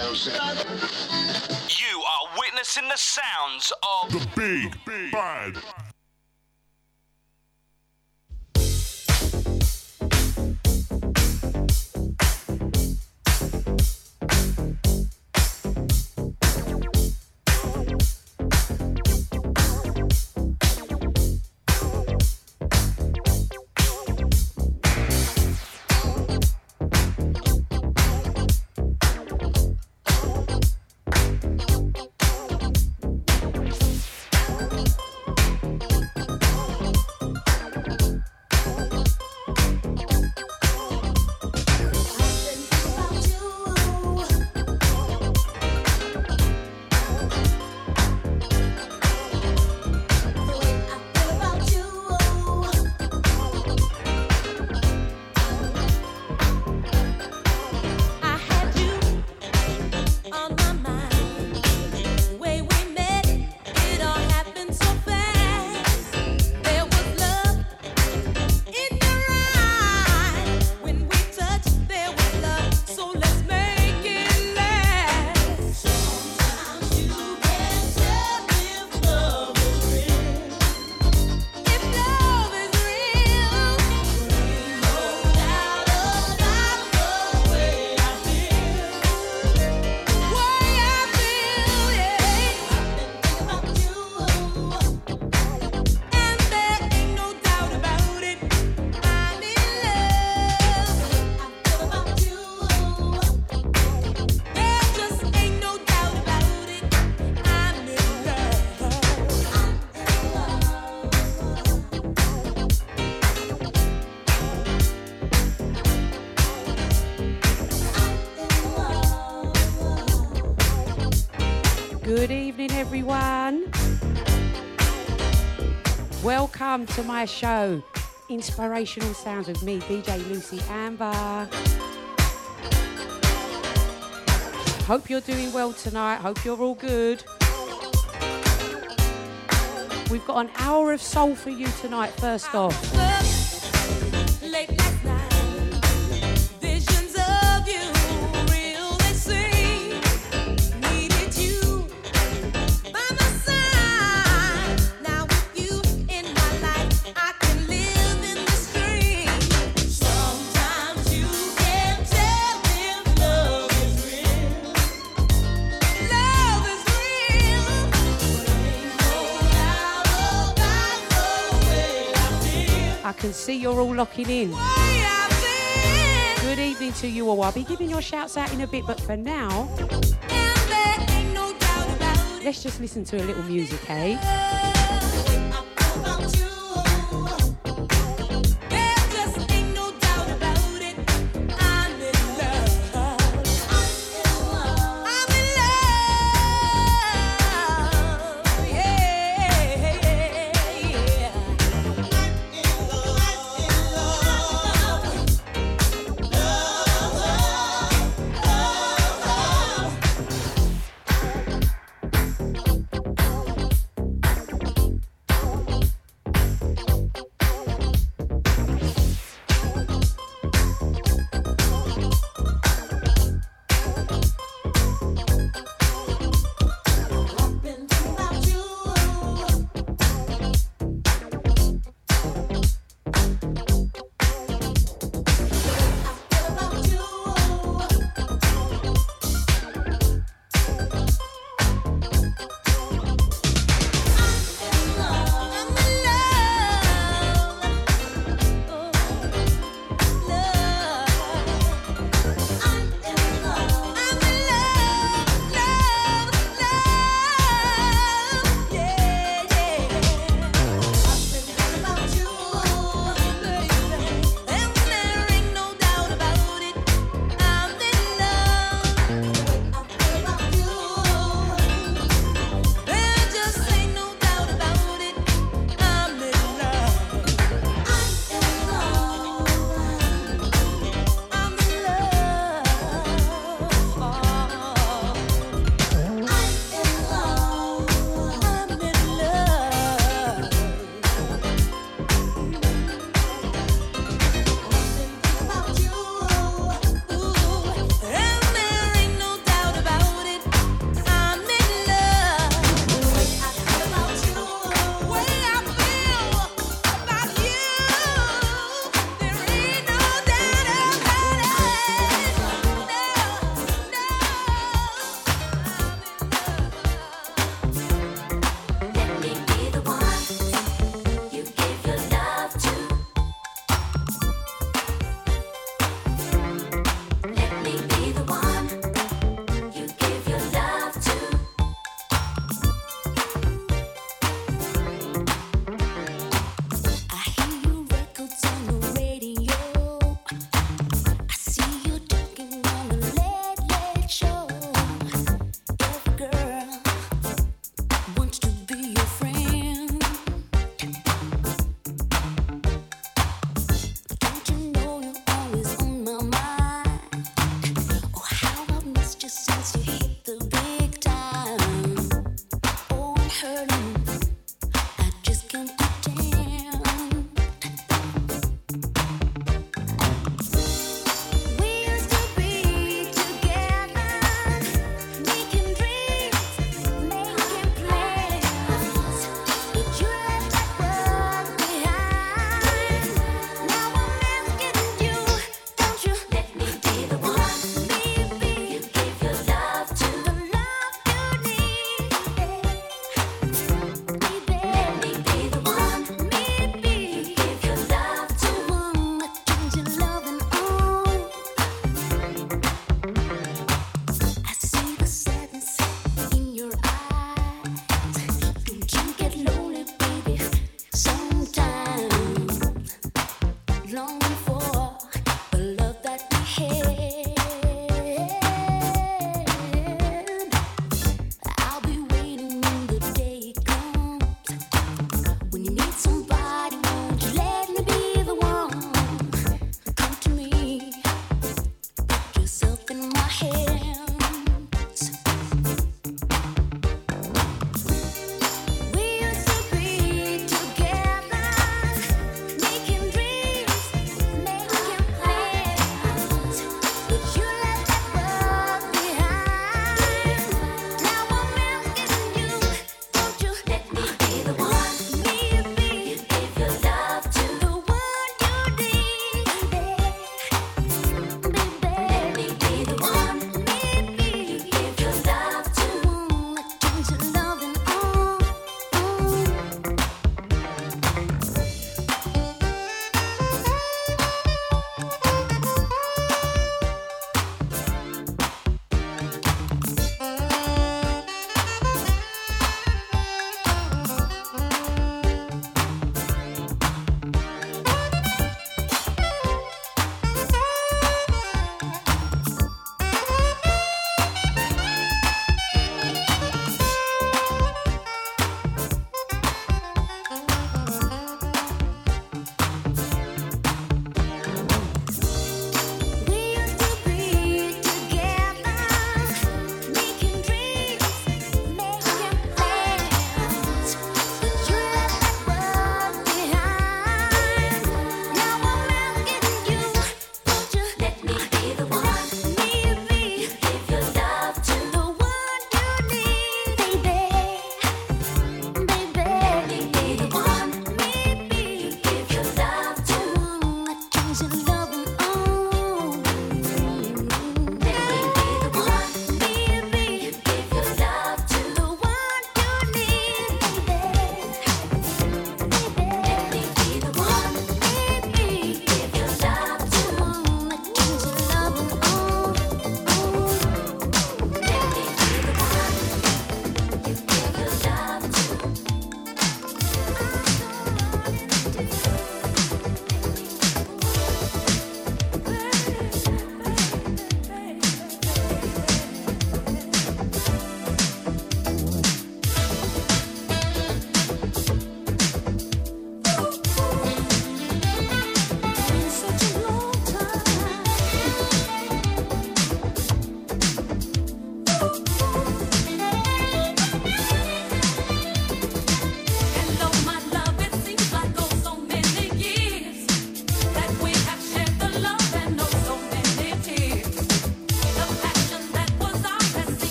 You are witnessing the sounds of the big big bad welcome to my show, Inspirational Sounds with me, DJ Lucie Amber. Hope you're doing well tonight. Hope you're all good. We've got an hour of soul for you tonight, first off. You're all locking in. Good evening to you all. I'll be giving your shouts out in a bit, but for now, let's just listen to a little music, eh?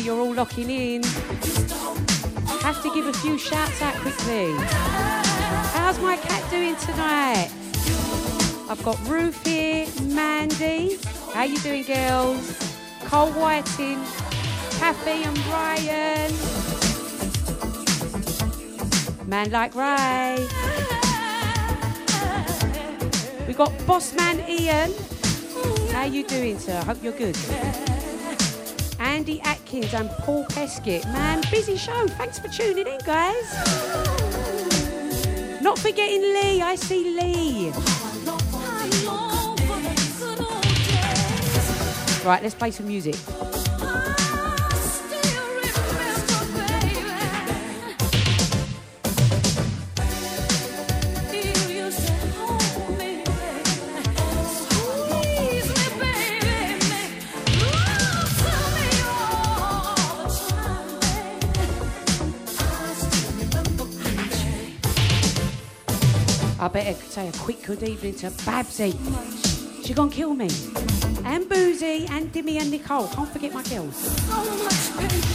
You're all locking in. Have to give a few shouts out quickly. How's my cat doing tonight? I've got Ruth here, Mandy. How you doing, girls? Cole Whiting, Kathy and Brian. Man like Ray. We've got Bossman Ian. How you doing, sir? I hope you're good. Andy Atkins and Paul Peskett. Man, busy show. Thanks for tuning in, guys. Not forgetting Lee. I see Lee. Right, let's play some music. Better say a quick good evening to Babsy. She gonna kill me. And Boozy and Dimmy and Nicole. Can't forget my girls.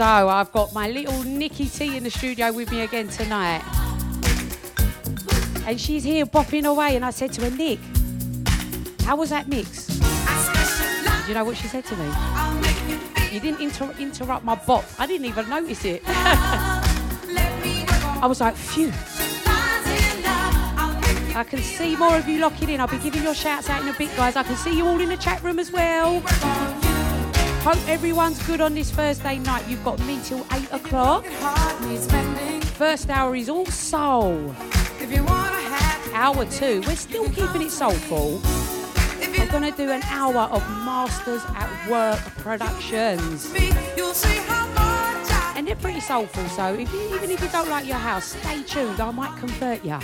So I've got my little Nikki T in the studio with me again tonight. And she's here bopping away. And I said to her, Nick, how was that mix? Do you know what she said to me? You didn't inter- interrupt my bop. I didn't even notice it. I was like, phew. I can see more of you locking in. I'll be giving your shouts out in a bit, guys. I can see you all in the chat room as well. Hope everyone's good on this Thursday night. You've got me till 8 o'clock. First hour is all soul. Hour two, we're still keeping it soulful. We're going to do an hour of Masters at Work productions. And they're pretty soulful, so if you, even if you don't like your house, stay tuned. I might convert you.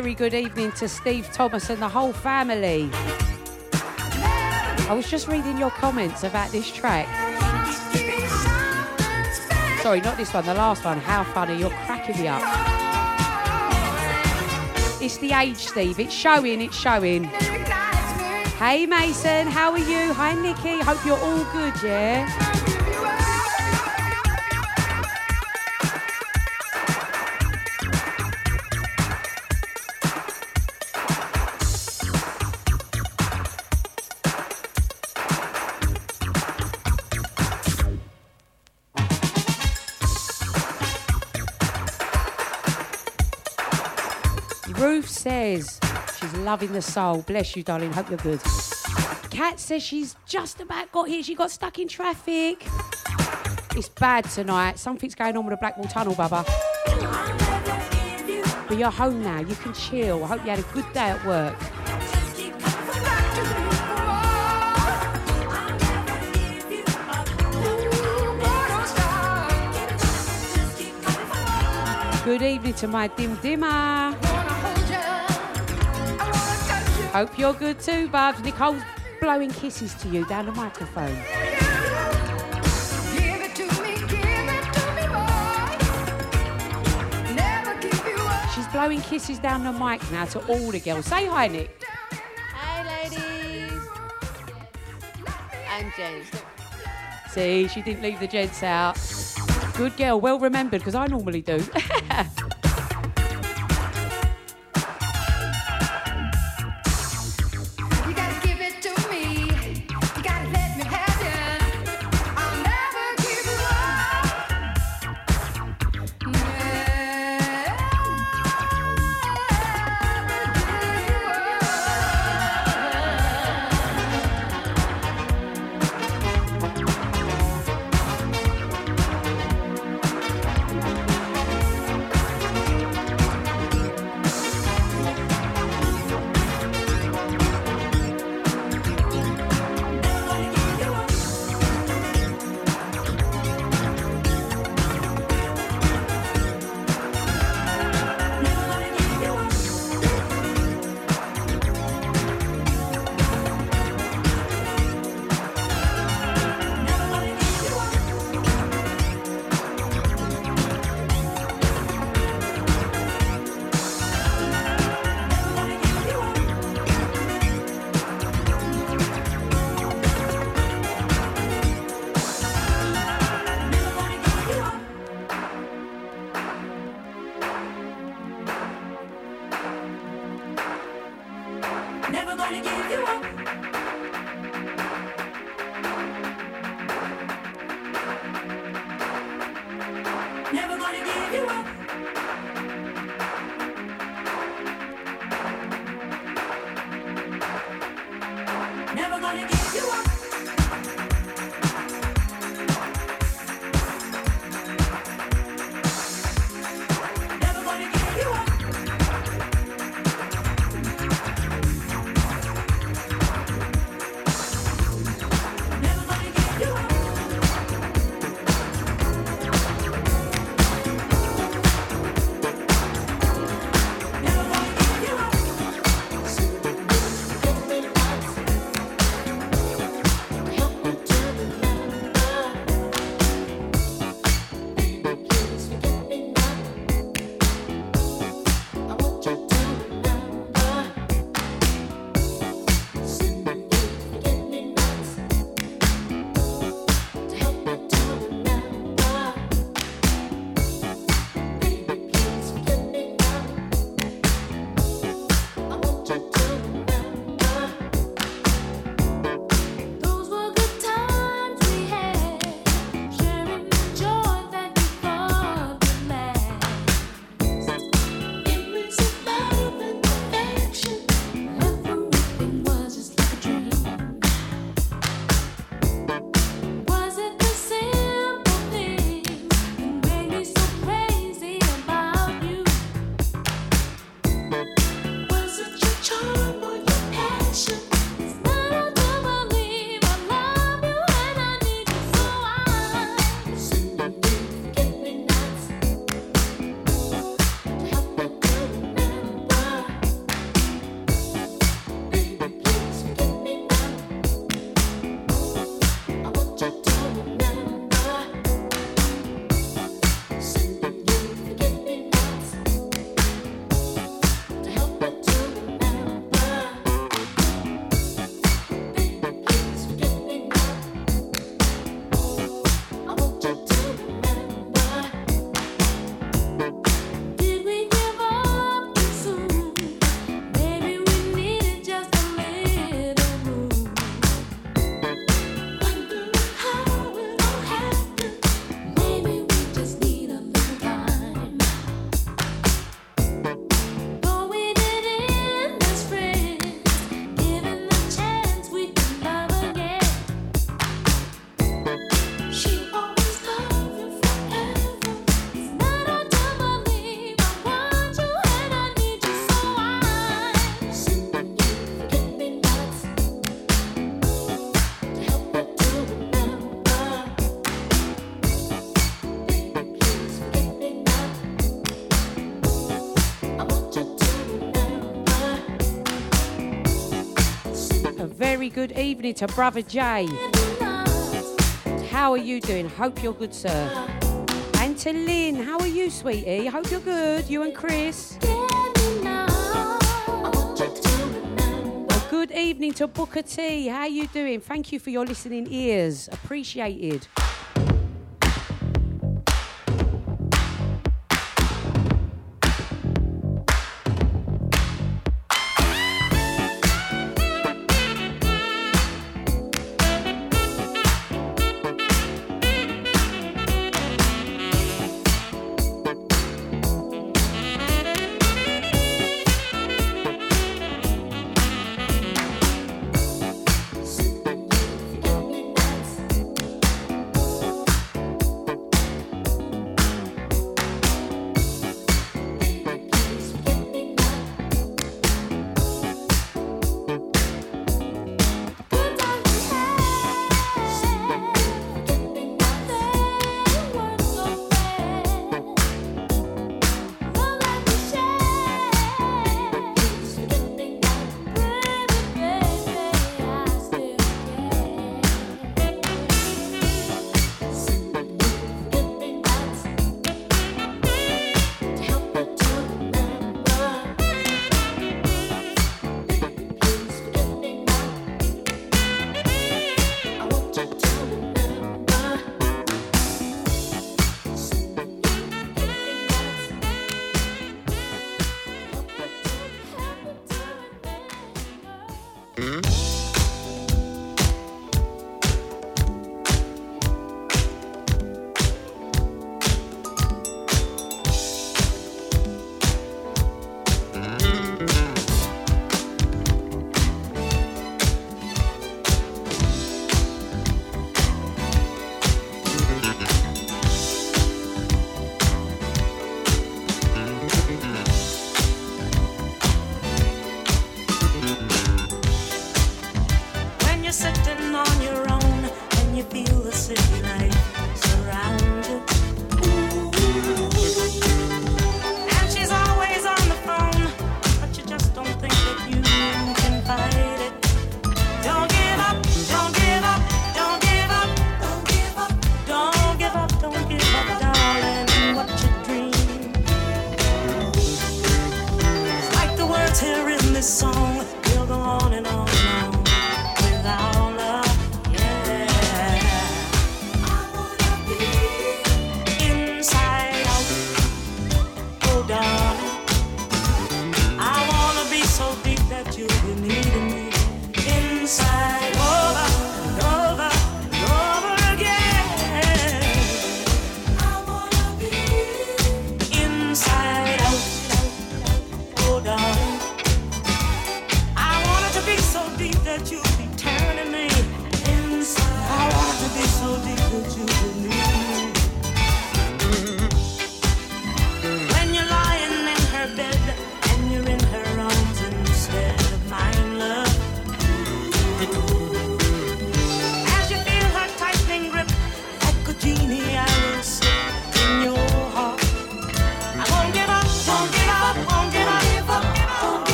Very good evening to Steve Thomas and the whole family. I was just reading your comments about this track. Sorry, not this one, the last one. How funny, you're cracking me up. It's the age, Steve. It's showing, it's showing. Hey, Mason, how are you? Hi, Nikki. Hope you're all good, yeah? Says she's loving the soul. Bless you, darling. Hope you're good. Kat says she's just about got here. She got stuck in traffic. It's bad tonight. Something's going on with the Blackwall Tunnel, Baba. But you're home now. You can chill. I hope you had a good day at work. Good evening to my dim dimmer. Hope you're good too, Bubs. Nicole's blowing kisses to you down the microphone. She's blowing kisses down the mic now to all the girls. Say hi, Nick. Hi, ladies. And gents. See, she didn't leave the gents out. Good girl, well remembered, because I normally do. good evening to Brother Jay. How are you doing? Hope you're good, sir. And to Lynn, how are you, sweetie? Hope you're good. You and Chris. A good evening to Booker T. How are you doing? Thank you for your listening ears. Appreciated.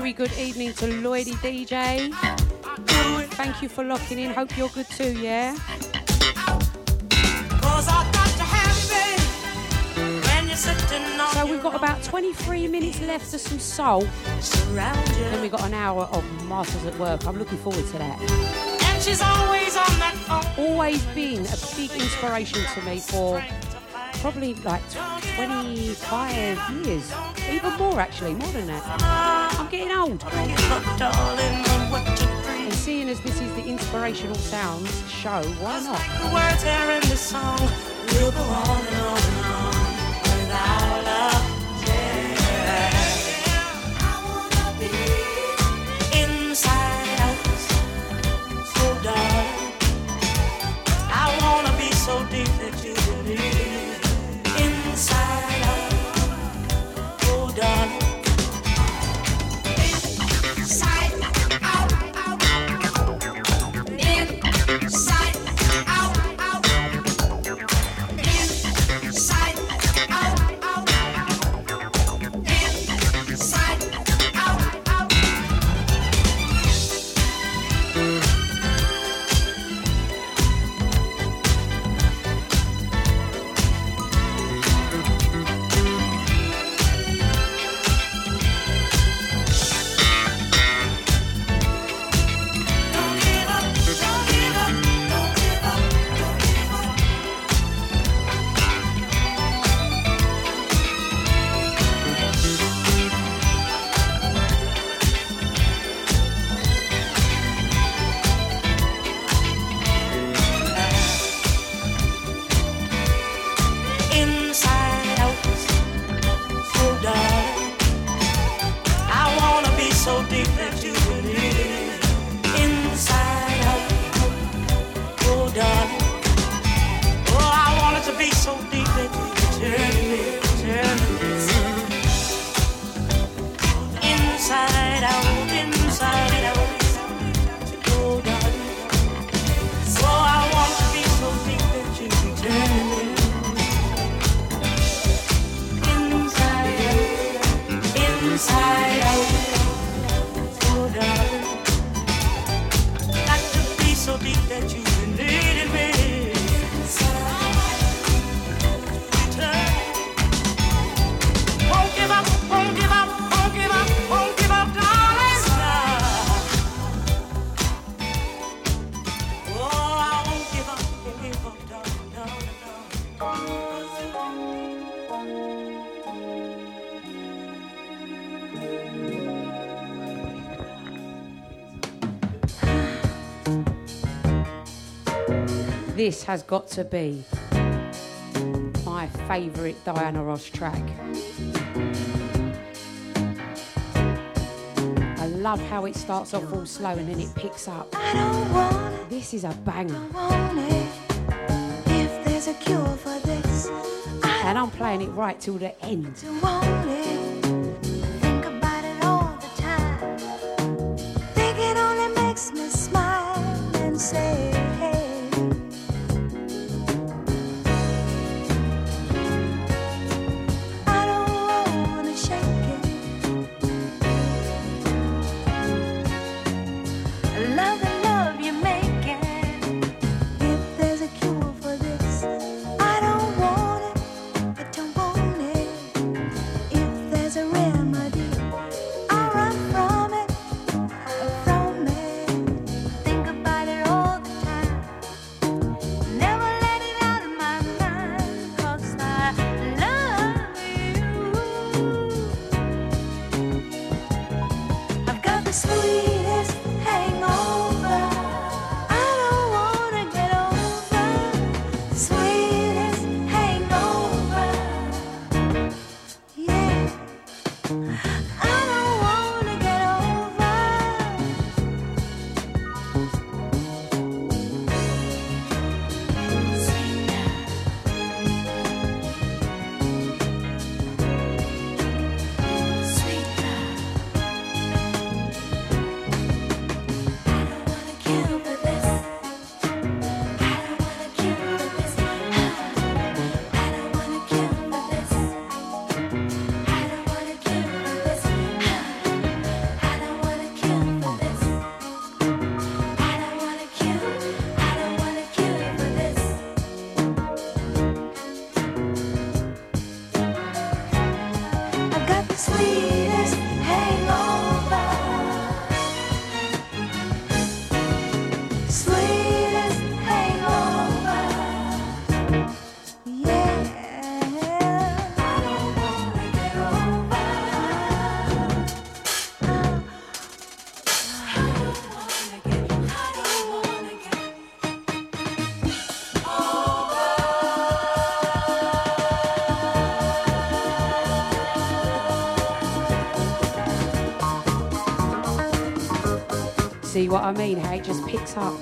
Very good evening to Lloydie DJ. Thank you for locking in. Hope you're good too, yeah? So we've got about 23 minutes left of some soul. Then we've got an hour of Masters at Work. I'm looking forward to that. She's always on that phone. Always been a big inspiration to me for probably like 25 years. Even more actually, more than that. I'm getting old. And seeing as this is the inspirational sounds show, why not? This has got to be my favourite Diana Ross track. I love how it starts off all slow and then it picks up. I don't want This is a banger. If there's a cure for this, I And I'm playing it right till the end. See what I mean? How it just picks up.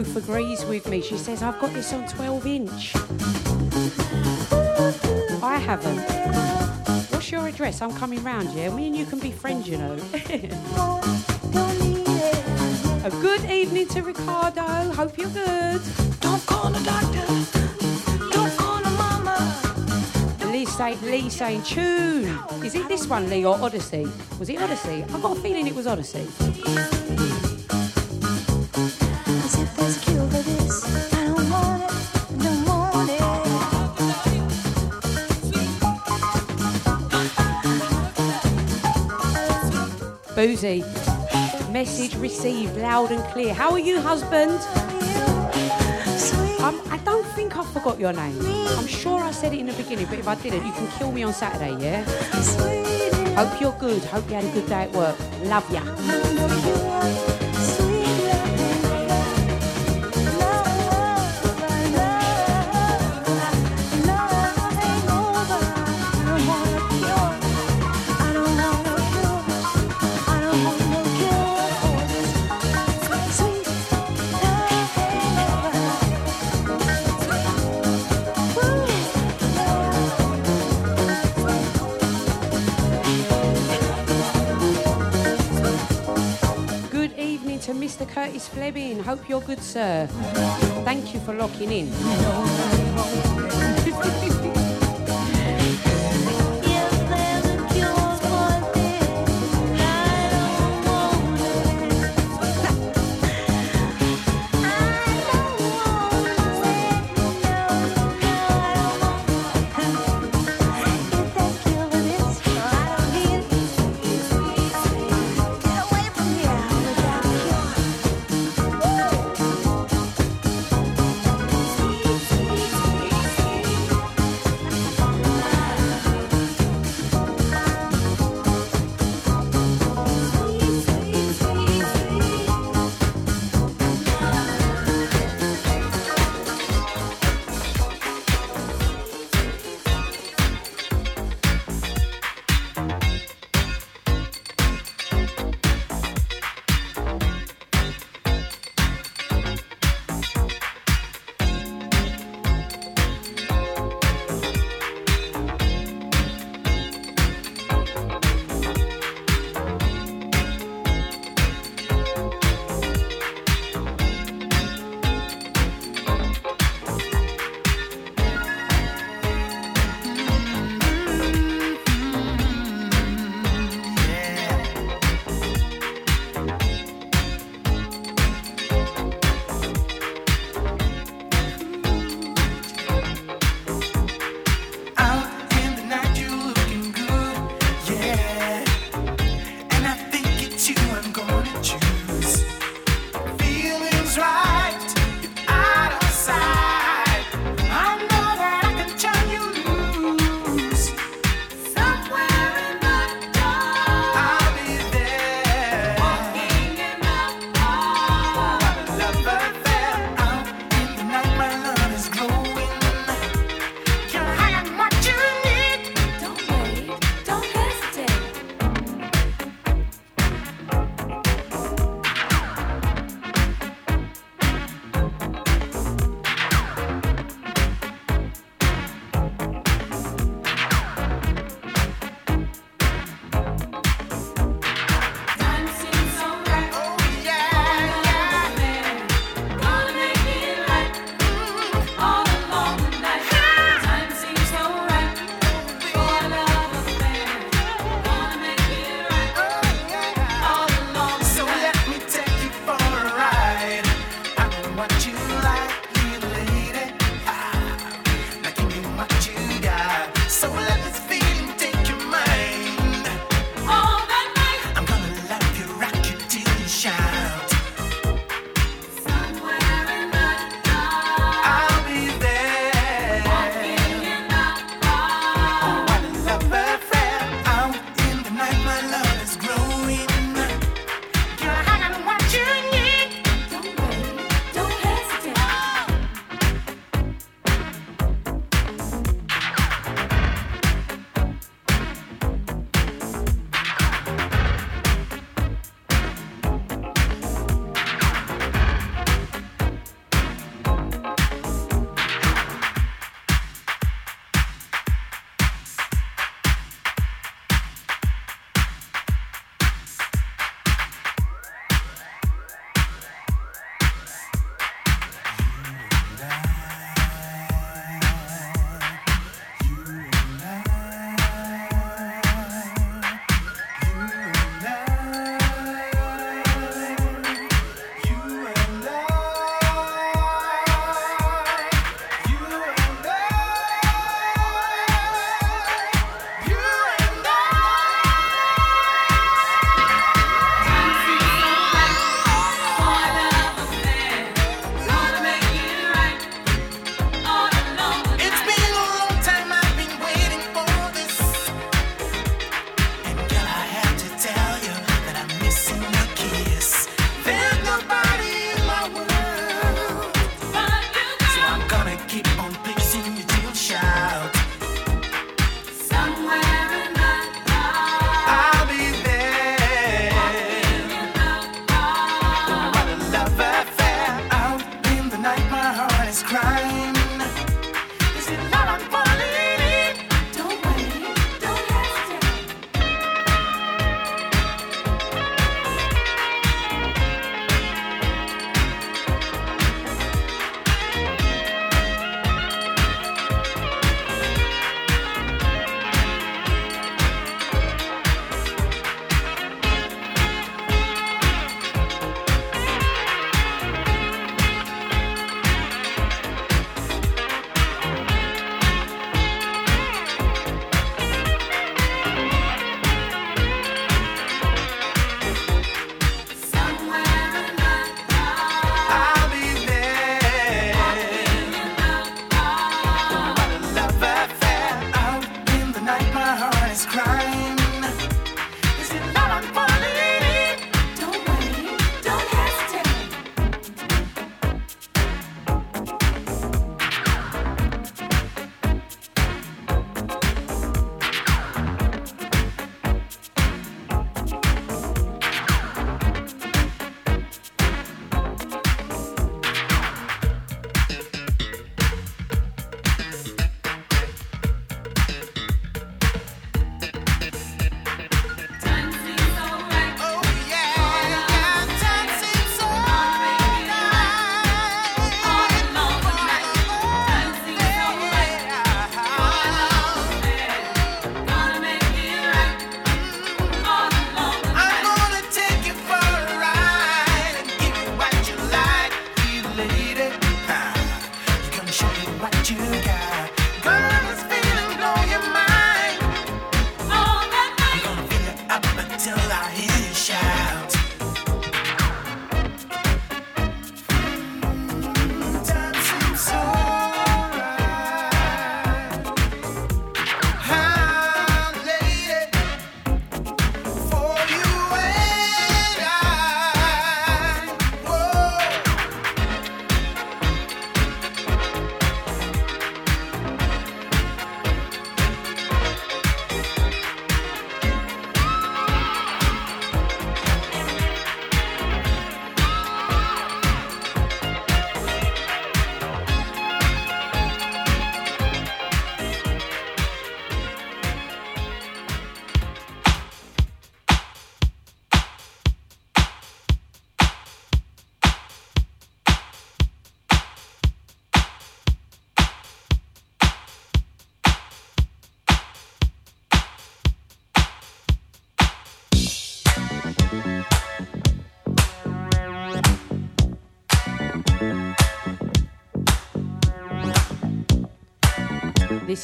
Ruth agrees with me. She says, I've got this on 12 inch. I haven't. What's your address? I'm coming round, yeah? Me and you can be friends, you know. A good evening to Ricardo. Hope you're good. Don't call the doctor. Don't call the mama. Lee, say, Lee saying, tune. Is it this one, Lee, or Odyssey? Was it Odyssey? I've got a feeling it was Odyssey. Boozy. Message received loud and clear. How are you, husband? Um, I don't think I forgot your name. I'm sure I said it in the beginning, but if I didn't, you can kill me on Saturday, yeah? Hope you're good. Hope you had a good day at work. Love ya. Mr. Curtis Fleming. Hope you're good, sir. Thank you for locking in.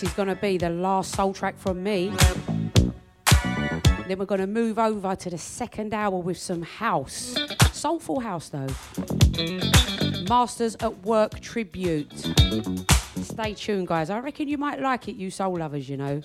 this is going to be the last soul track from me. Then we're going to move over to the second hour with some house. Soulful house, though. Masters at Work tribute. Stay tuned, guys. I reckon you might like it, you soul lovers, you know.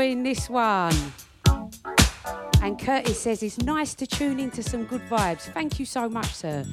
enjoying this one. And Curtis says it's nice to tune into some good vibes. Thank you so much, sir.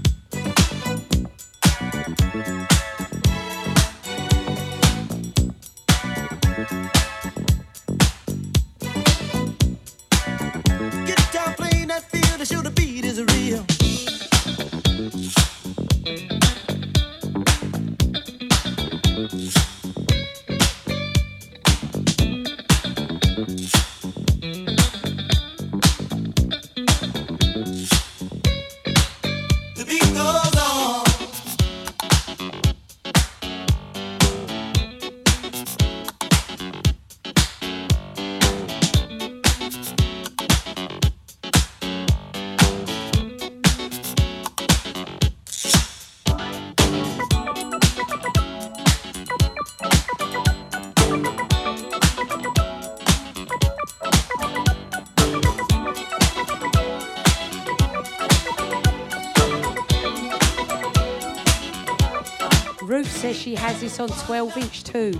she has this on 12 inch too.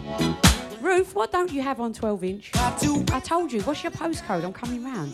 Ruth, what don't you have on 12 inch? I, told you. What's your postcode? I'm coming round.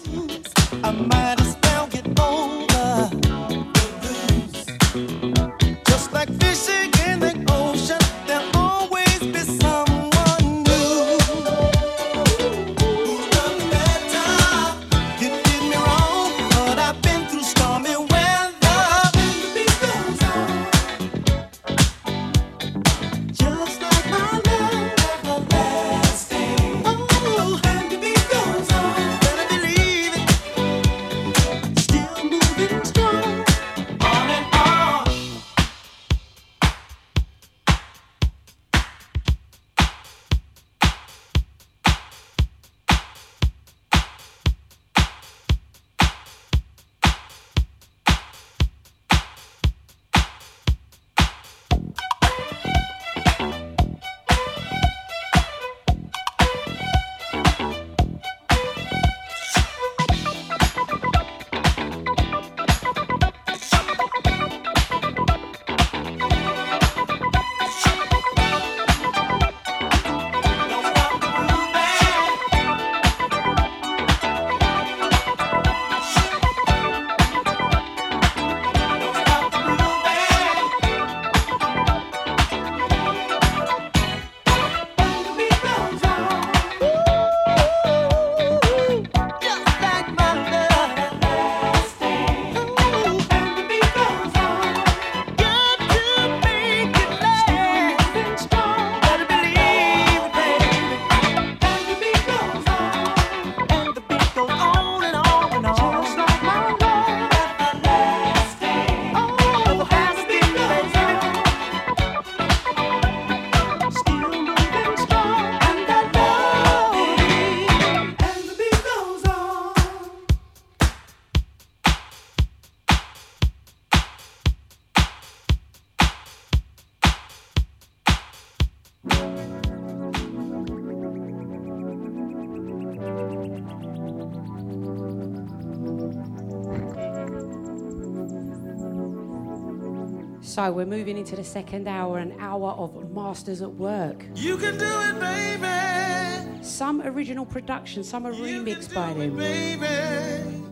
So we're moving into the second hour, an hour of Masters at Work. You can do it, baby. Some original production, some are You remixed by it, them. baby.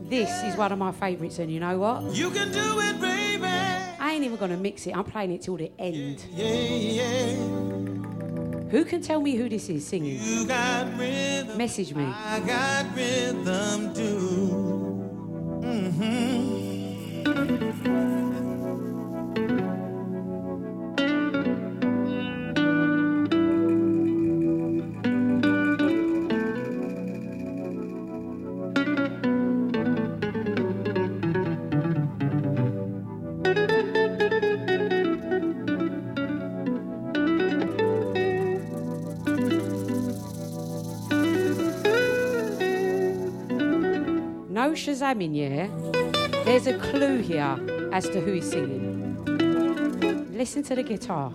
This is one of my favourites, and you know what? You can do it, baby. I ain't even gonna mix it. I'm playing it till the end. Yeah, yeah. Who can tell me who this is singing? You got rhythm. Message me. I got rhythm too. Mm-hmm. No Shazamming, yeah? There's a clue here as to who is singing. Listen to the guitar.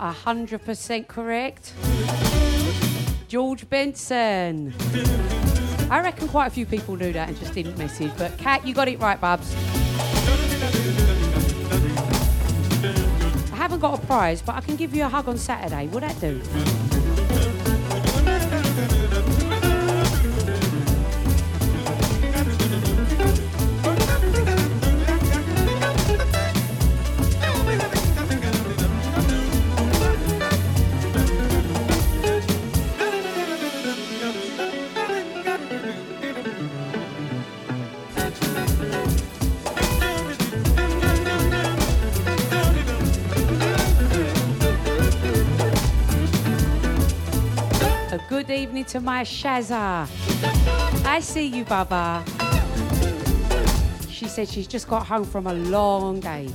Are 100% correct. George Benson. I reckon quite a few people knew that and just didn't message, but Kat, you got it right, Bubs. I haven't got a prize, but I can give you a hug on Saturday. Will that do? Good evening to my Shazza. I see you, Baba. She said she's just got home from a long day.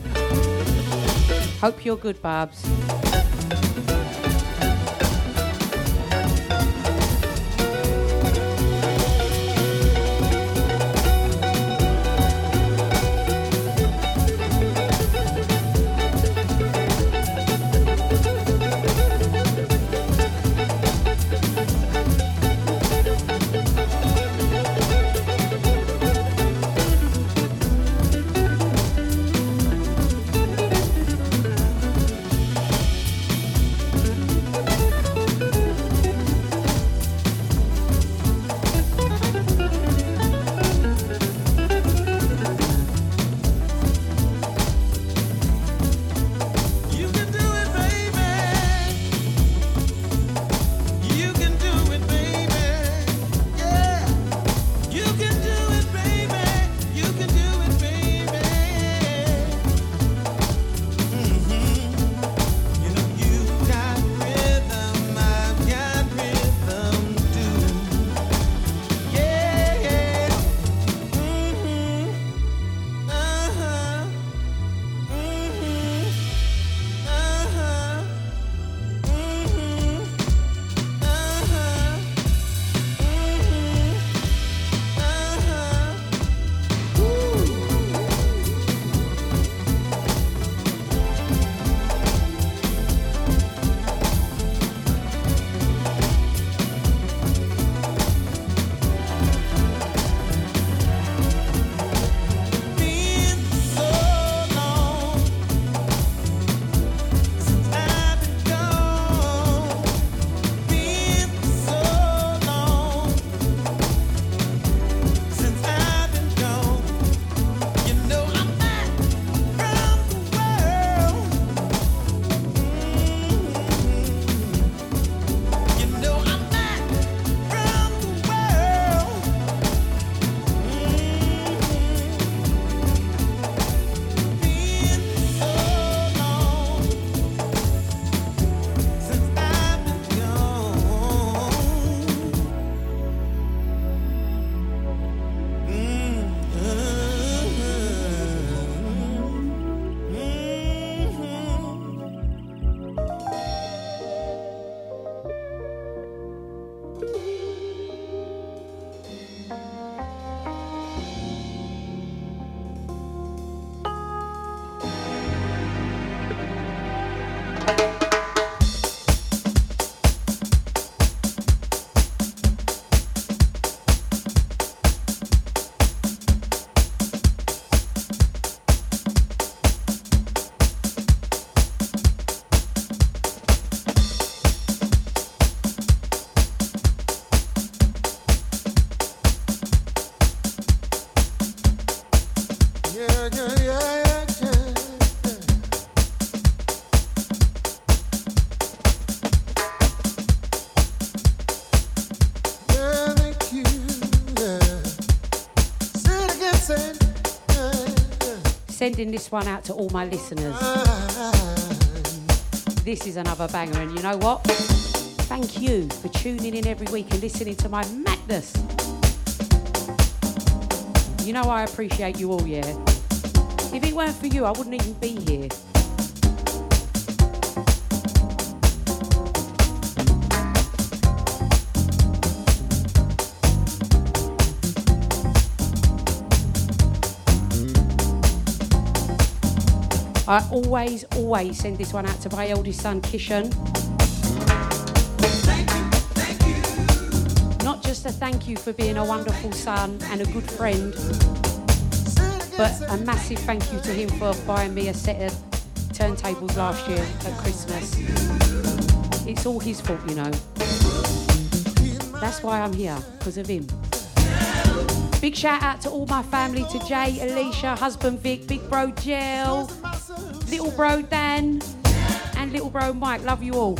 Hope you're good, Babs. Sending this one out to all my listeners. This is another banger, and you know what? Thank you for tuning in every week and listening to my madness. You know I appreciate you all, yeah. If it weren't for you, I wouldn't even be here. I always, always send this one out to my eldest son, Kishan. Not just a thank you for being a wonderful son and a good friend, but a massive thank you to him for buying me a set of turntables last year at Christmas. It's all his fault, you know. That's why I'm here, because of him. Big shout out to all my family, to Jay, Alicia, husband Vic, big bro Jill, little bro Dan, and little bro Mike. Love you all.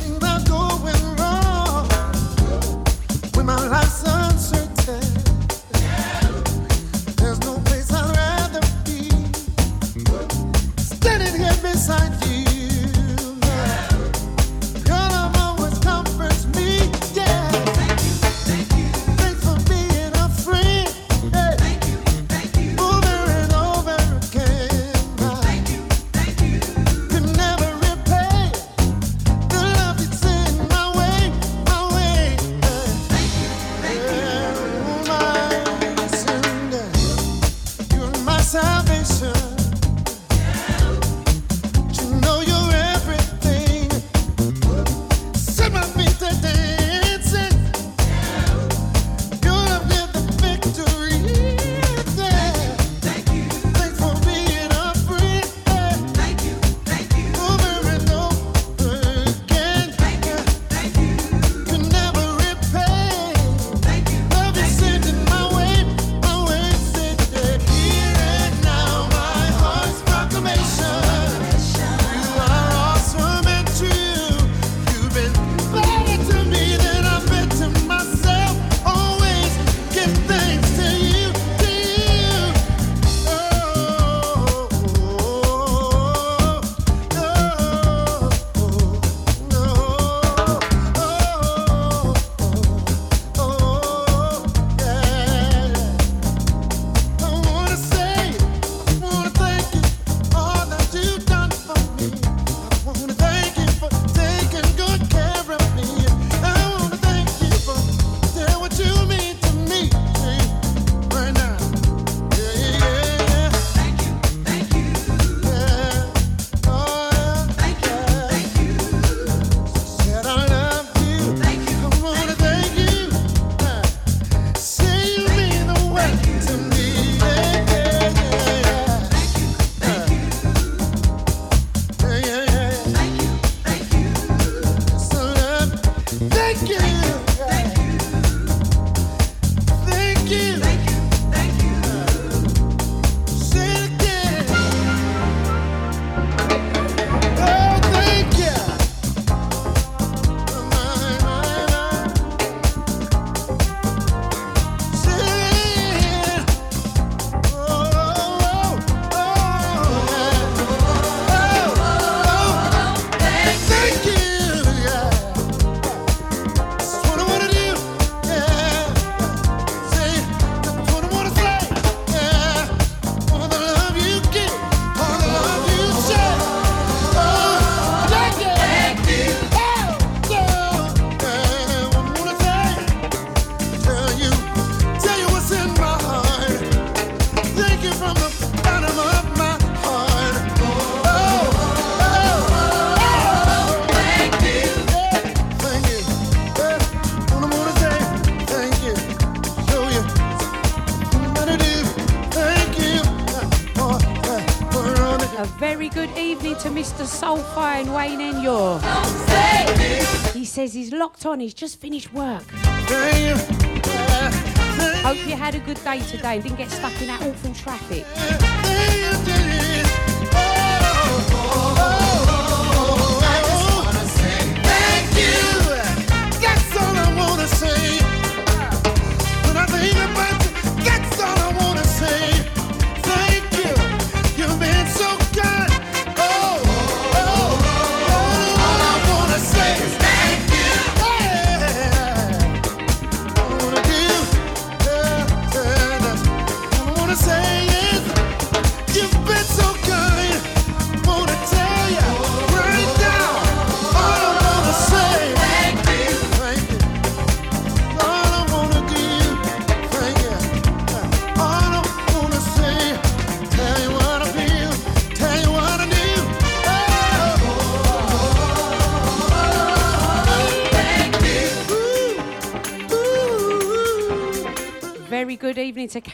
On, he's just finished work. thank you. Yeah, thank Hope you had a good day today and didn't get stuck in that awful traffic.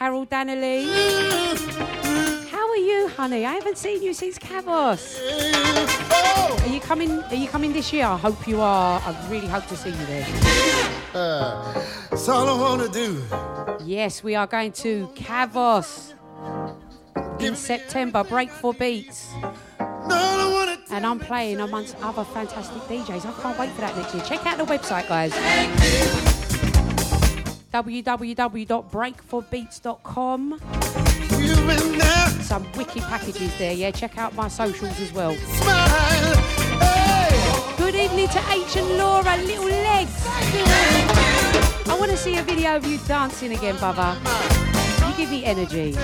Carol Danley. How are you, honey? I haven't seen you since Kavos. Are you coming? Are you coming this year? I hope you are. I really hope to see you there. Uh, that's all I wanna do. Yes, we are going to Kavos in September. Break for beats. No, I wanna And I'm playing amongst other fantastic DJs. I can't wait for that next year. Check out the website, guys. www.breakforbeats.com. Some wicked packages there, yeah. Check out my socials as well. Hey. Good evening to H and Laura, little legs. I want to see a video of you dancing again, Bubba. You give me energy.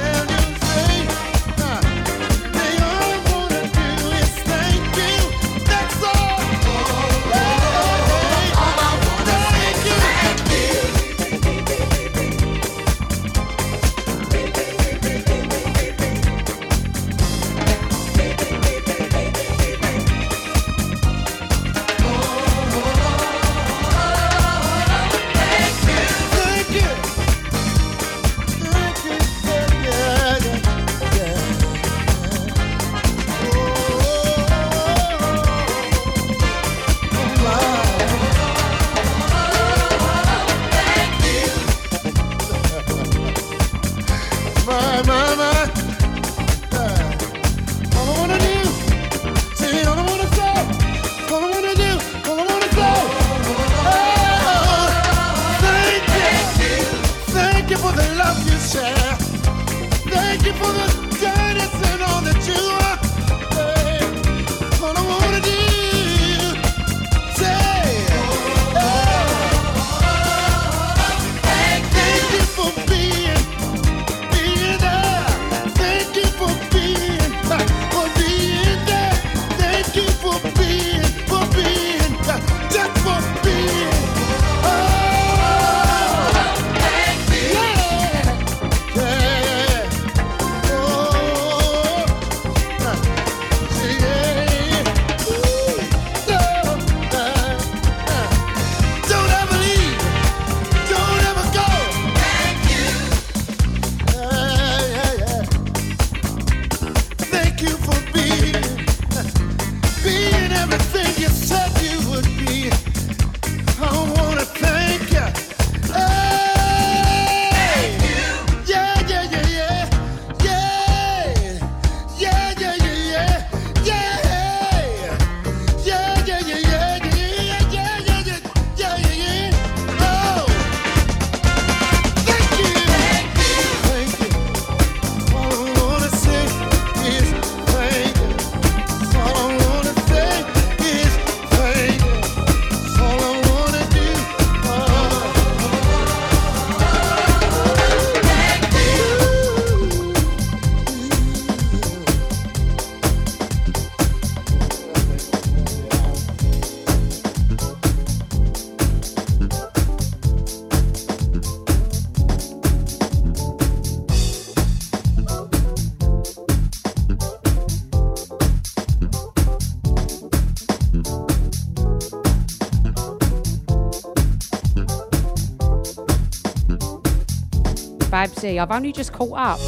I've only just caught up.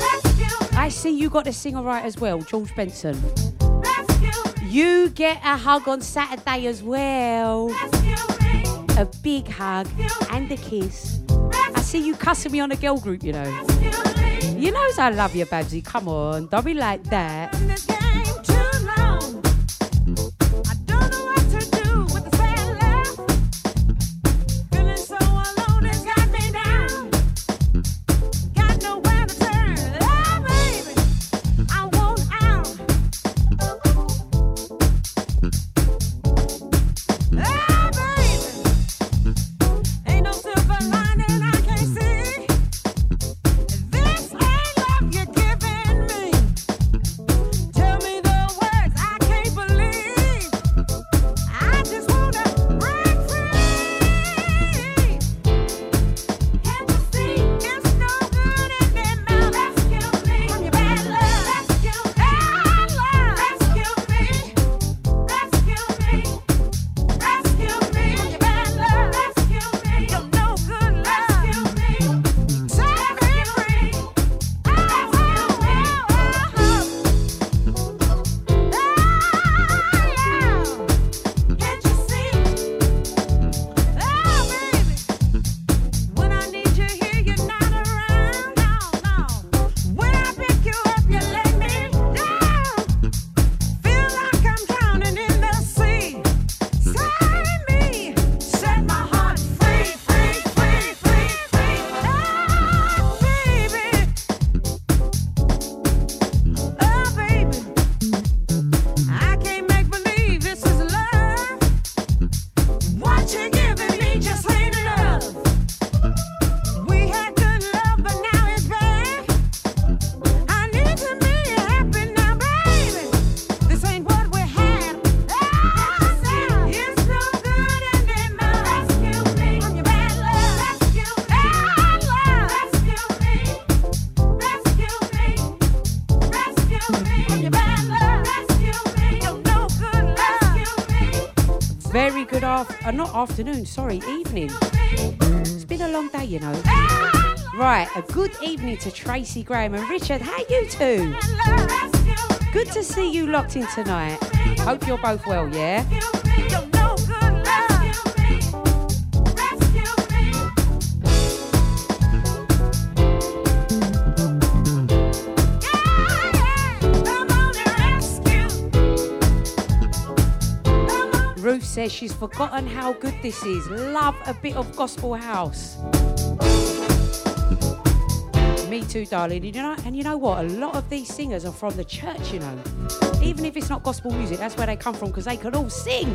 I see you got to sing all right as well, George Benson. You get a hug on Saturday as well. A big hug and a kiss. I see you cussing me on a girl group, you know. You knows I love you, Babsy. Come on, don't be like that. Not afternoon, sorry, evening. It's been a long day, you know. Right, a good evening to Tracy Graham and Richard. How you two? Good to see you locked in tonight. Hope you're both well, yeah? Says she's forgotten how good this is. Love a bit of gospel house. Me too, darling. You know, and you know what? A lot of these singers are from the church, you know. Even if it's not gospel music, that's where they come from because they can all sing.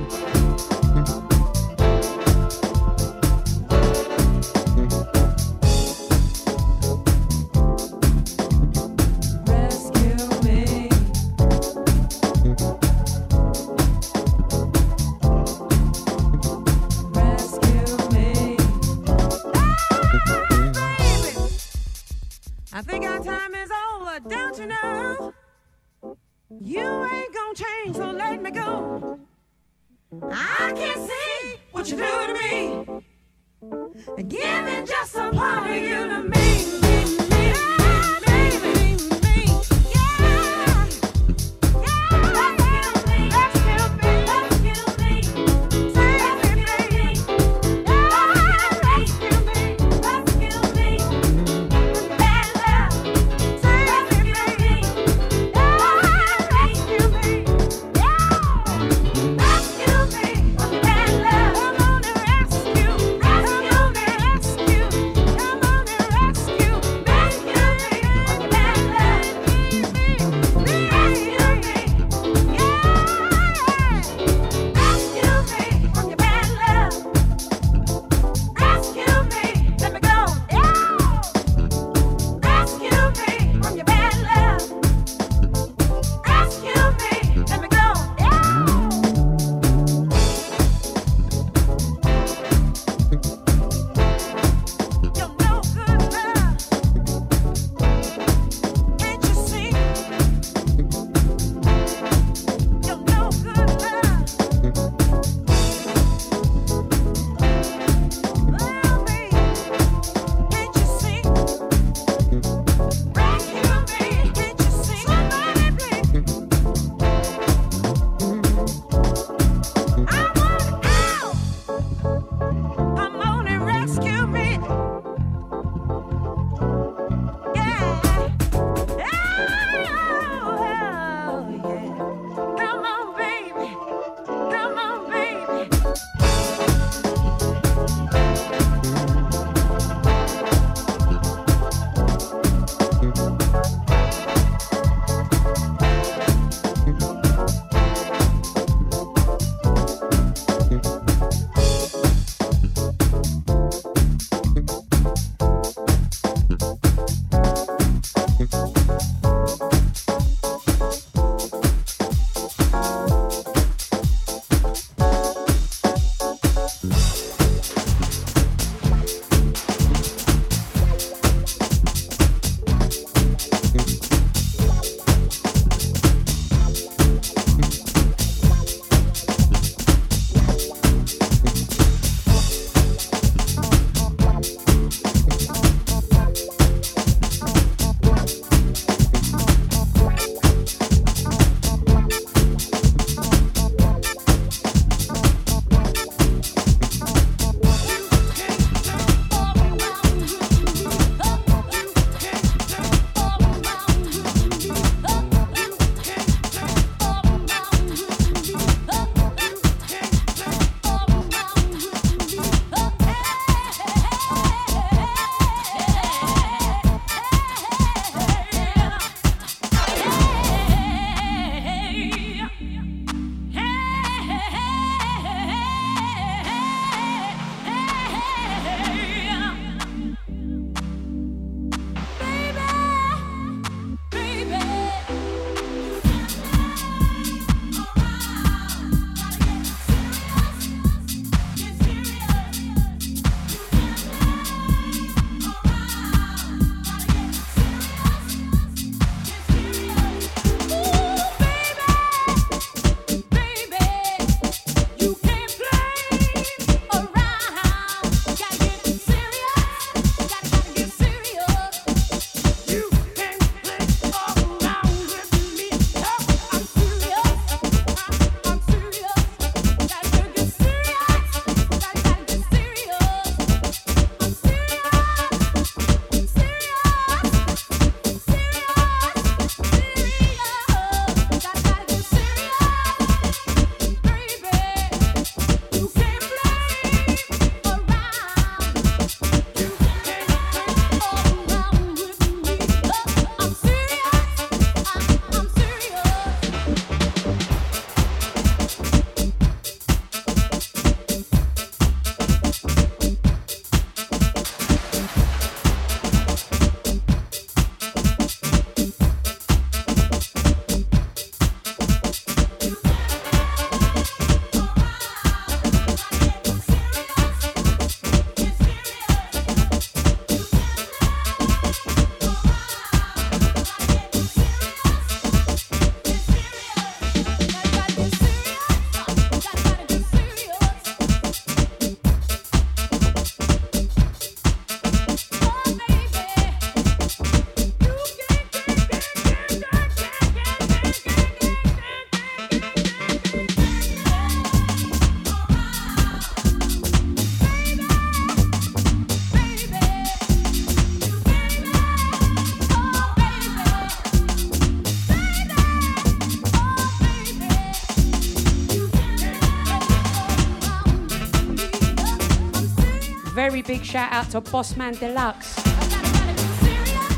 Big shout out to Bossman Deluxe.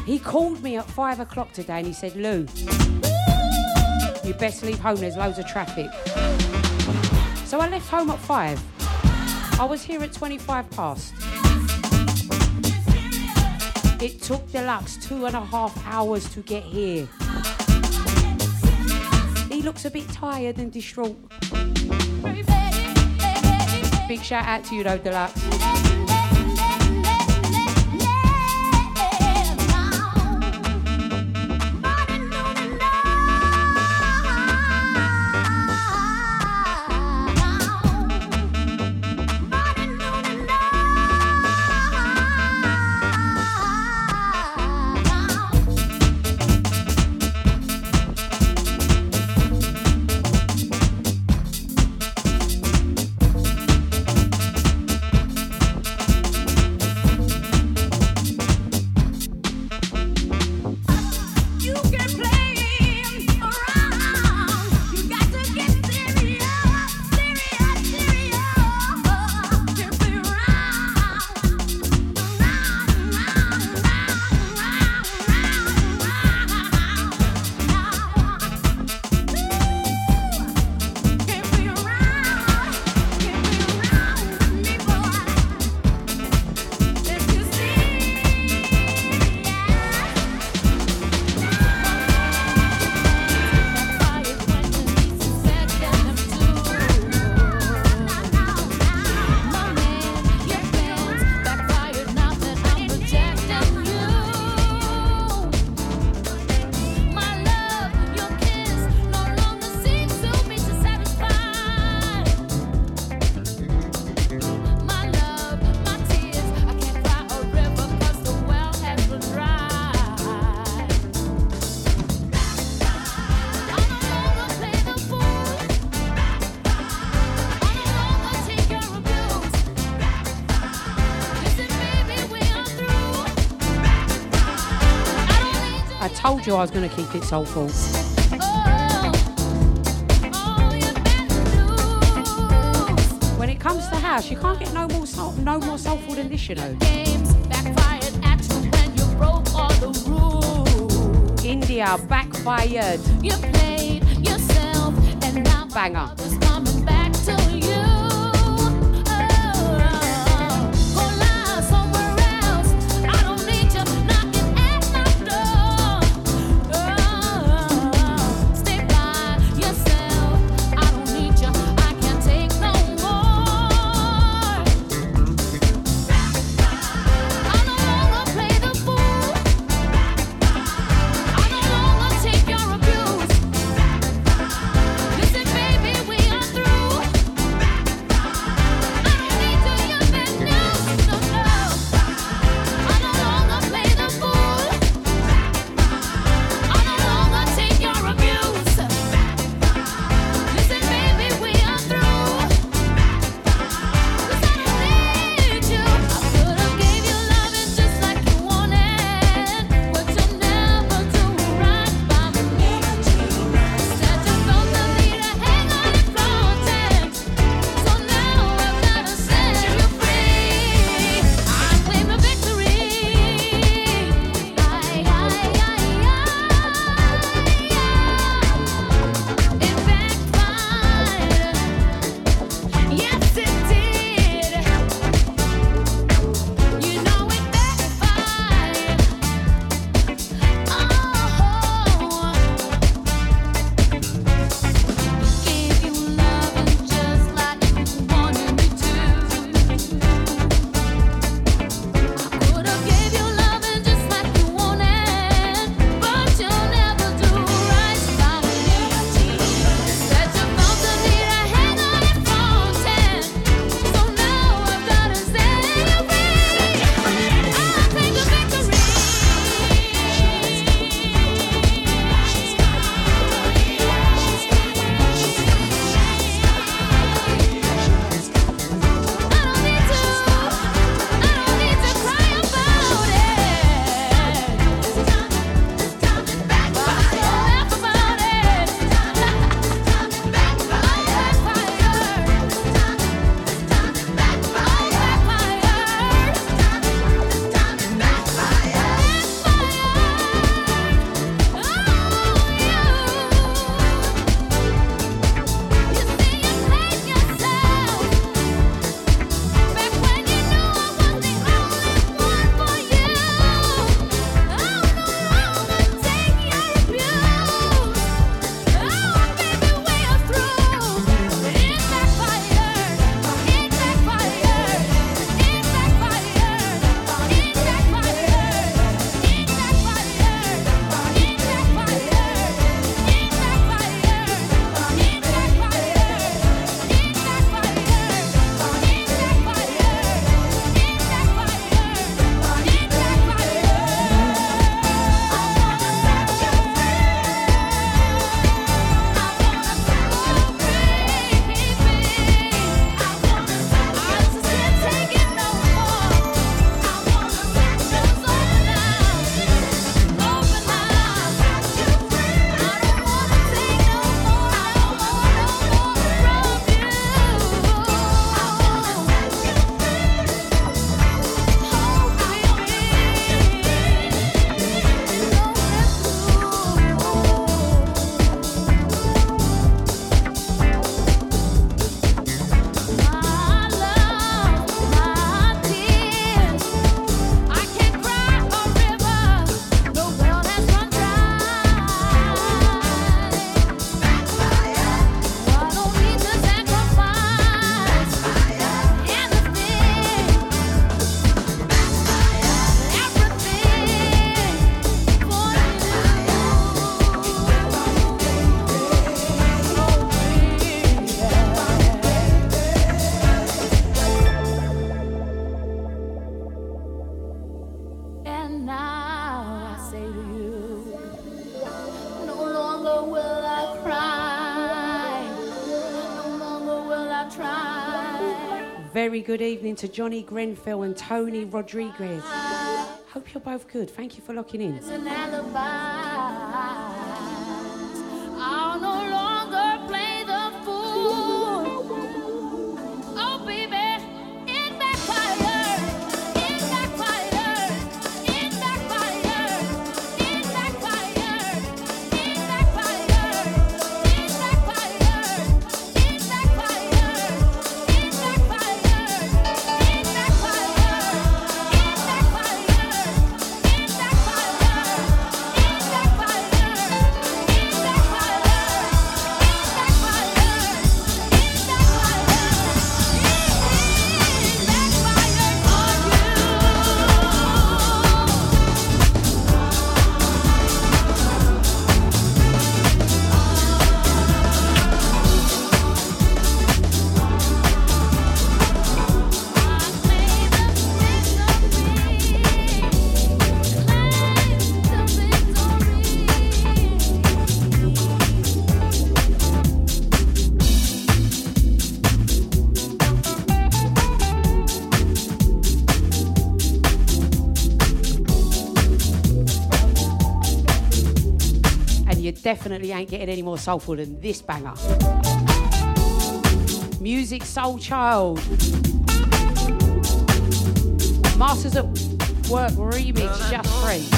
He called me at five o'clock today and he said, Lou, you best leave home, there's loads of traffic. So I left home at five. I was here at 25 past. It took Deluxe two and a half hours to get here. He looks a bit tired and distraught. Big shout out to you though, Deluxe. Told you I was going to keep it soulful. you better lose. When it comes to house, you can't get no more soul, no more soulful than this, you know. Games backfired at you when you broke all the rules. India backfired. You played yourself, and now Banger. Good evening to Johnny Grenfell and Tony Rodriguez. Hope you're both good. Thank you for locking in. Definitely ain't getting any more soulful than this banger. Musiq Soulchild. Masters at Work remix just free.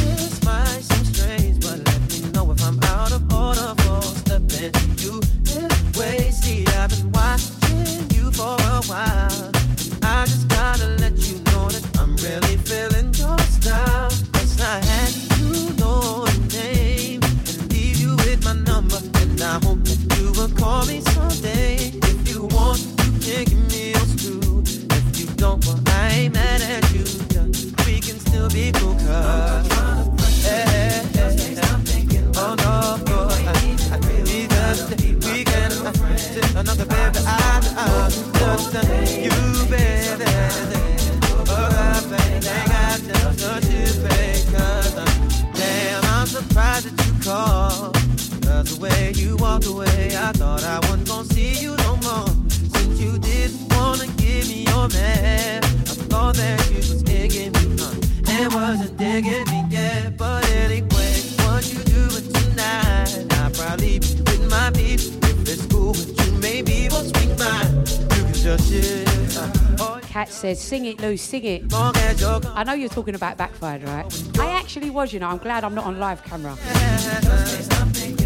Sing it, Lou, sing it. I know you're talking about backfired, right? I actually was, you know. I'm glad I'm not on live camera.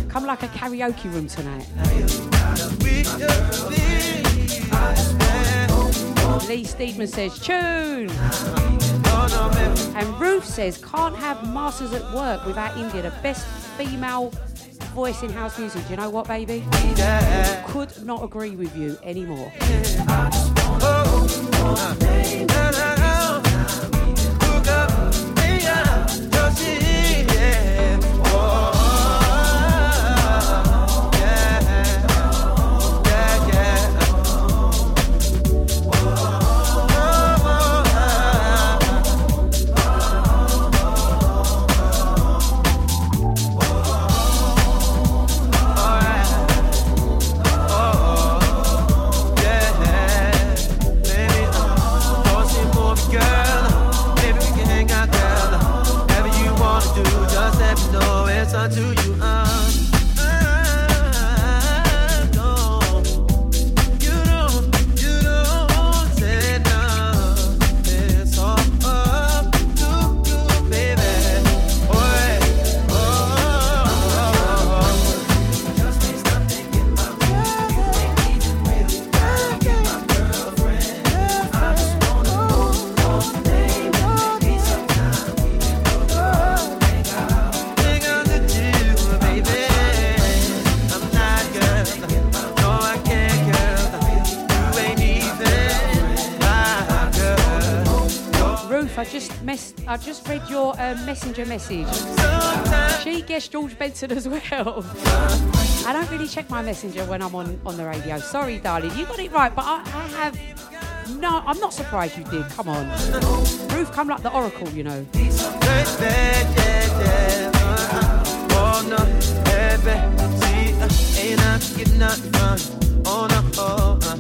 Come like a karaoke room tonight. Lee Steedman says, tune. And Ruth says, can't have Masters at Work without India, the best female voice in house music. Do you know what, baby? Could not agree with you anymore oh, oh. Uh. I just read your uh, messenger message. She guessed George Benson as well. I don't really check my messenger when I'm on, on the radio. Sorry, darling. You got it right, but I, I have. No, I'm not surprised you did. Come on. Ruth, come like the oracle, you know. Oh no? Oh uh,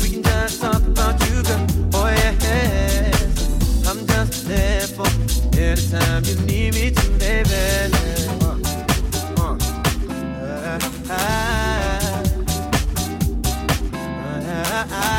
we can just talk about you, girl. anytime you need me to, baby. I, I, I,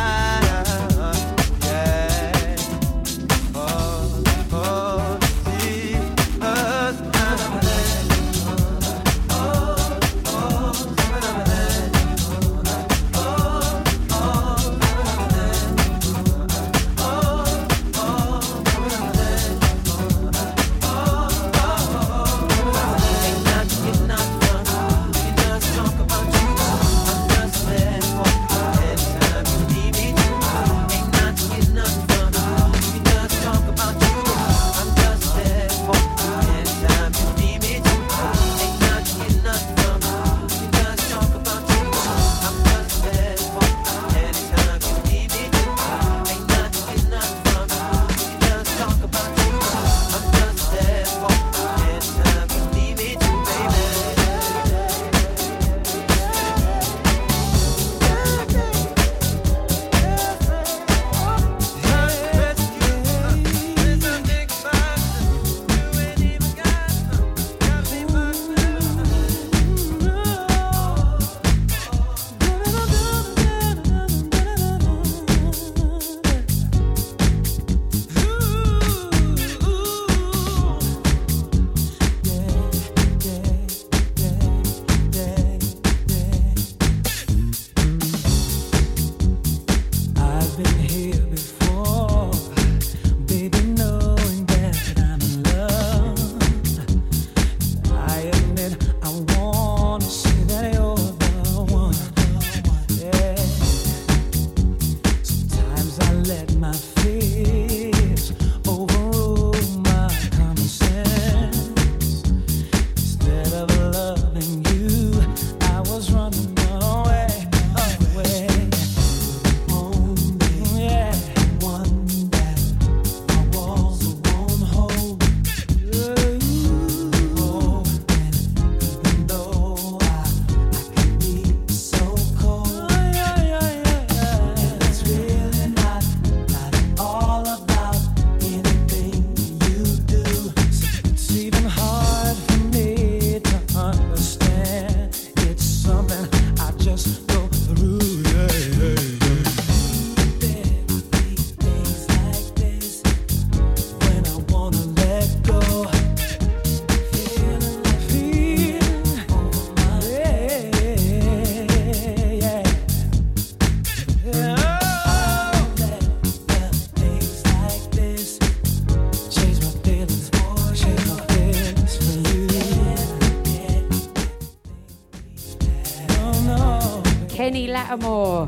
Benny Latimore.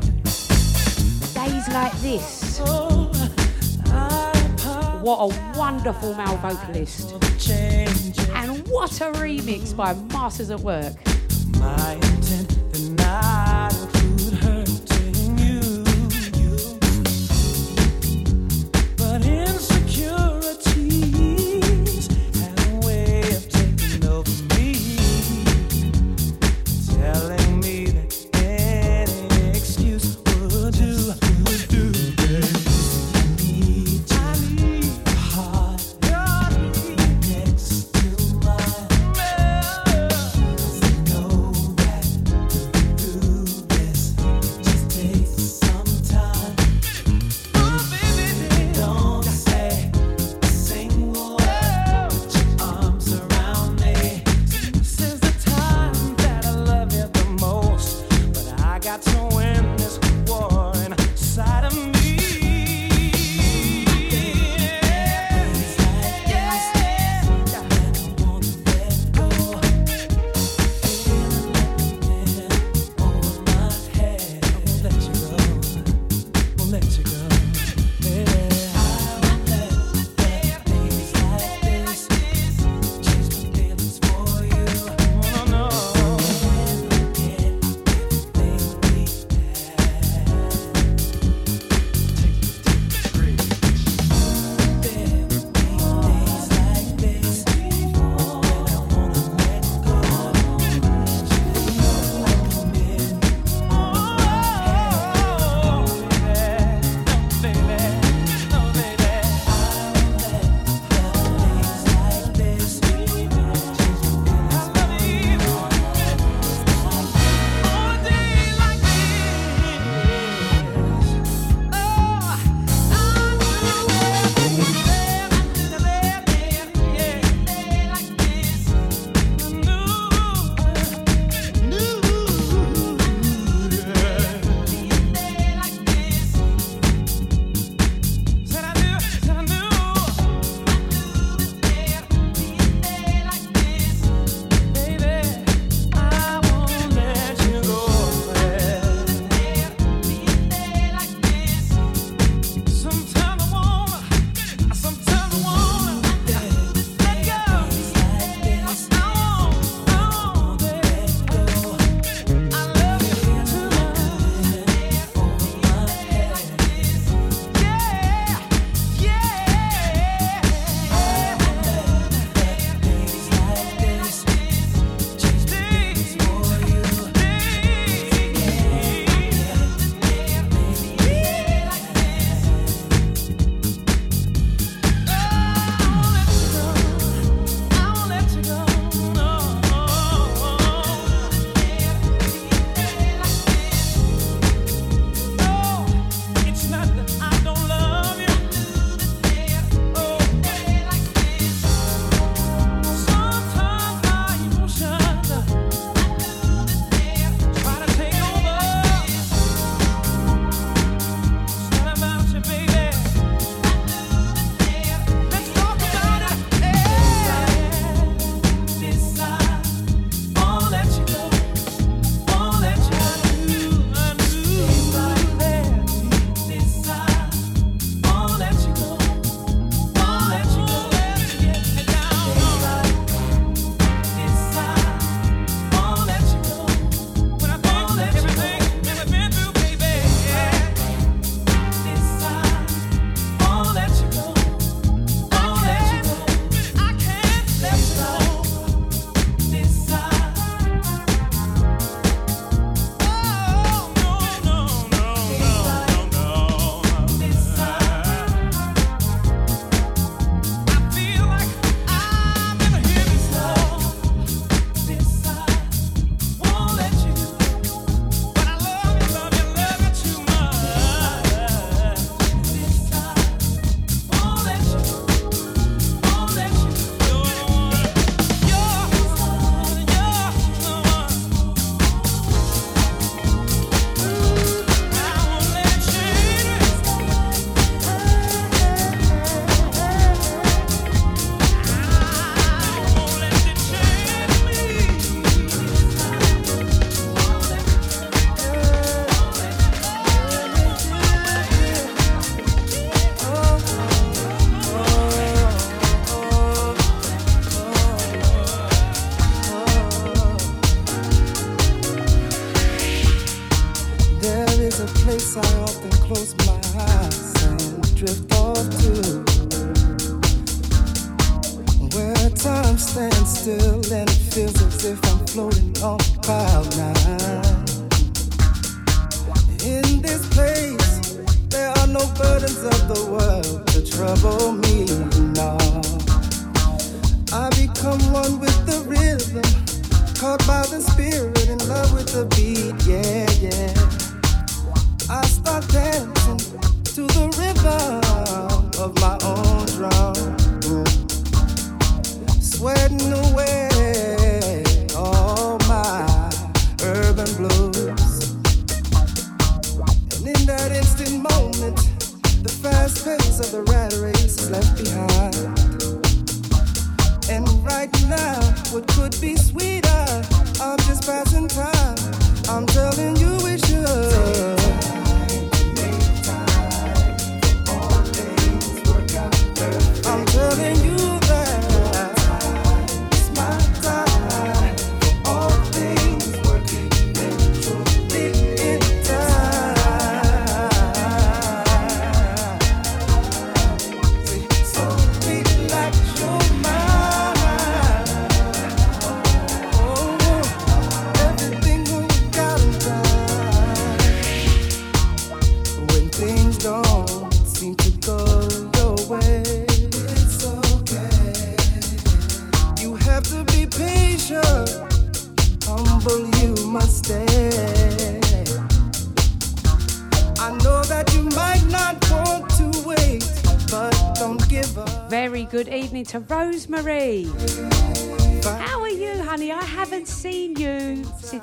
Days like this. What a wonderful male vocalist. And what a remix by Masters at Work.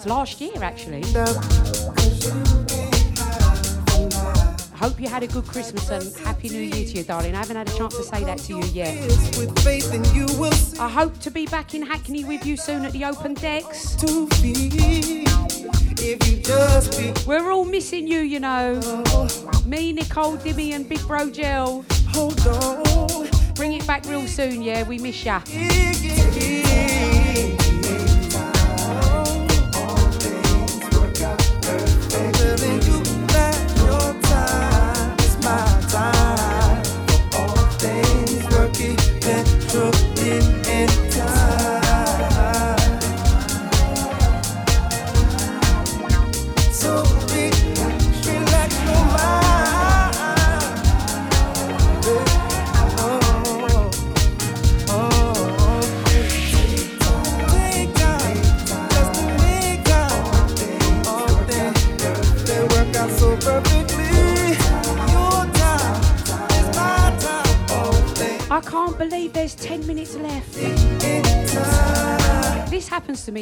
last year actually. I hope you had a good Christmas and Happy New Year to you, darling. I haven't had a chance to say that to you yet. I hope to be back in Hackney with you soon at the open decks. We're all missing you, you know. Me, Nicole, Dimmy, and Big Bro Gel. Bring it back real soon, yeah. We miss ya.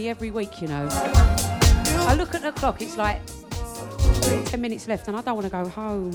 every week, you know. I look at the clock, it's like 10 minutes left, and I don't want to go home.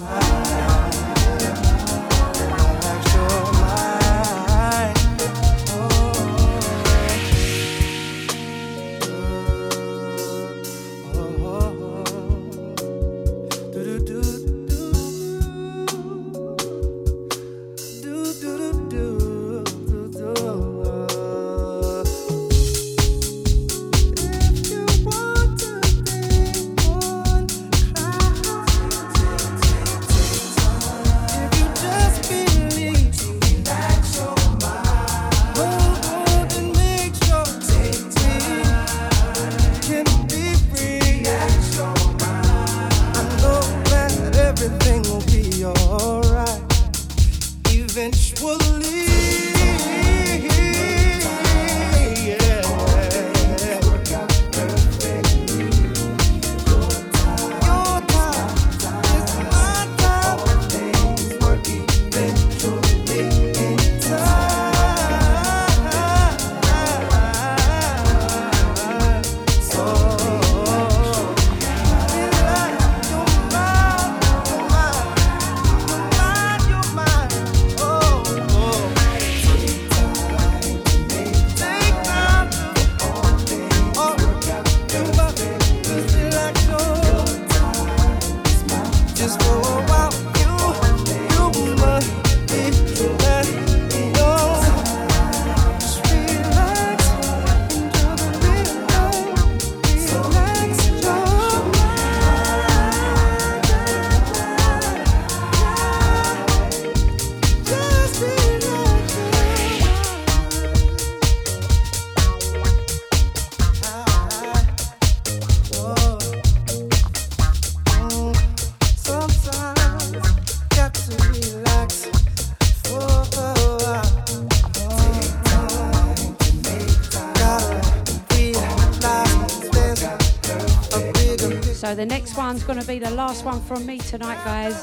The next one's going to be the last one from me tonight, guys.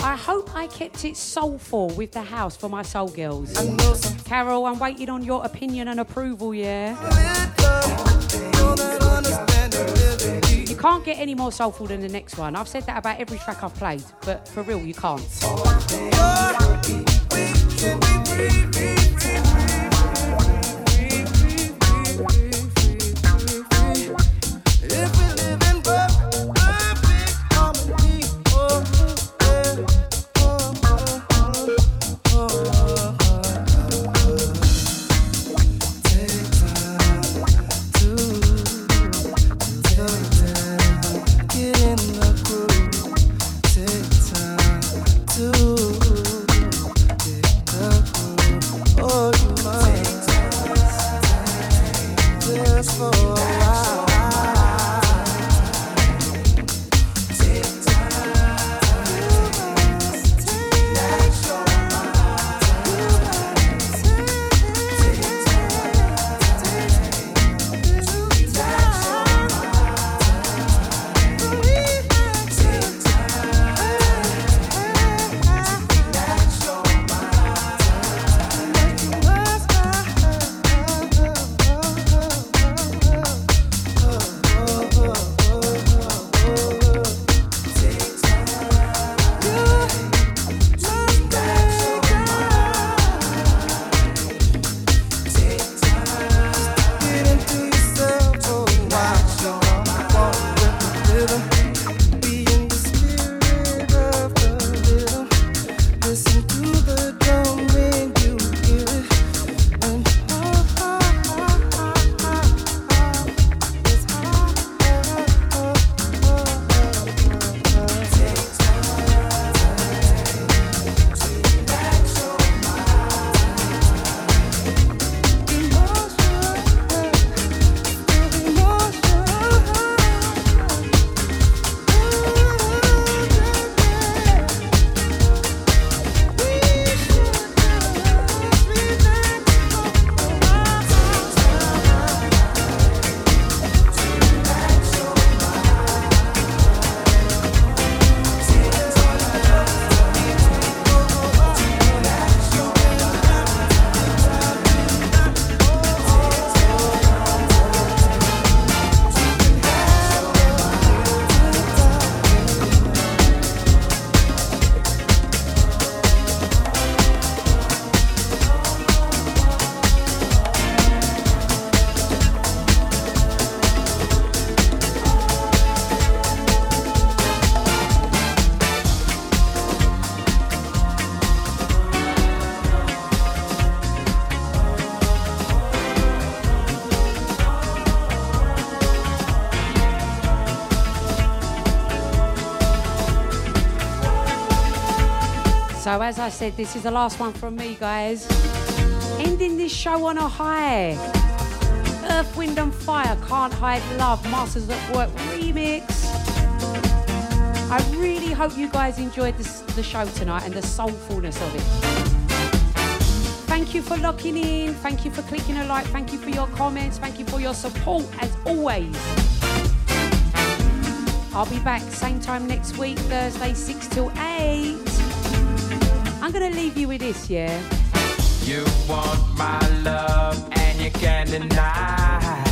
I hope I kept it soulful with the house for my soul girls. Carol, I'm waiting on your opinion and approval, yeah? You can't get any more soulful than the next one. I've said that about every track I've played, but for real, you can't. As I said, this is the last one from me, guys. Ending this show on a high. Earth, Wind and Fire, Can't Hide Love, Masters at Work remix. I really hope you guys enjoyed this, the show tonight and the soulfulness of it. Thank you for locking in. Thank you for clicking a like. Thank you for your comments. Thank you for your support, as always. I'll be back same time next week, Thursday, 6 till 8. I'm leave you with this, yeah? You want my love and you can't deny.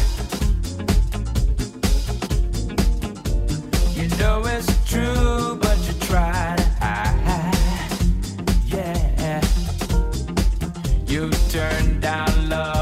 You know it's true, but you try to hide. Yeah. You turn down love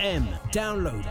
FM. Download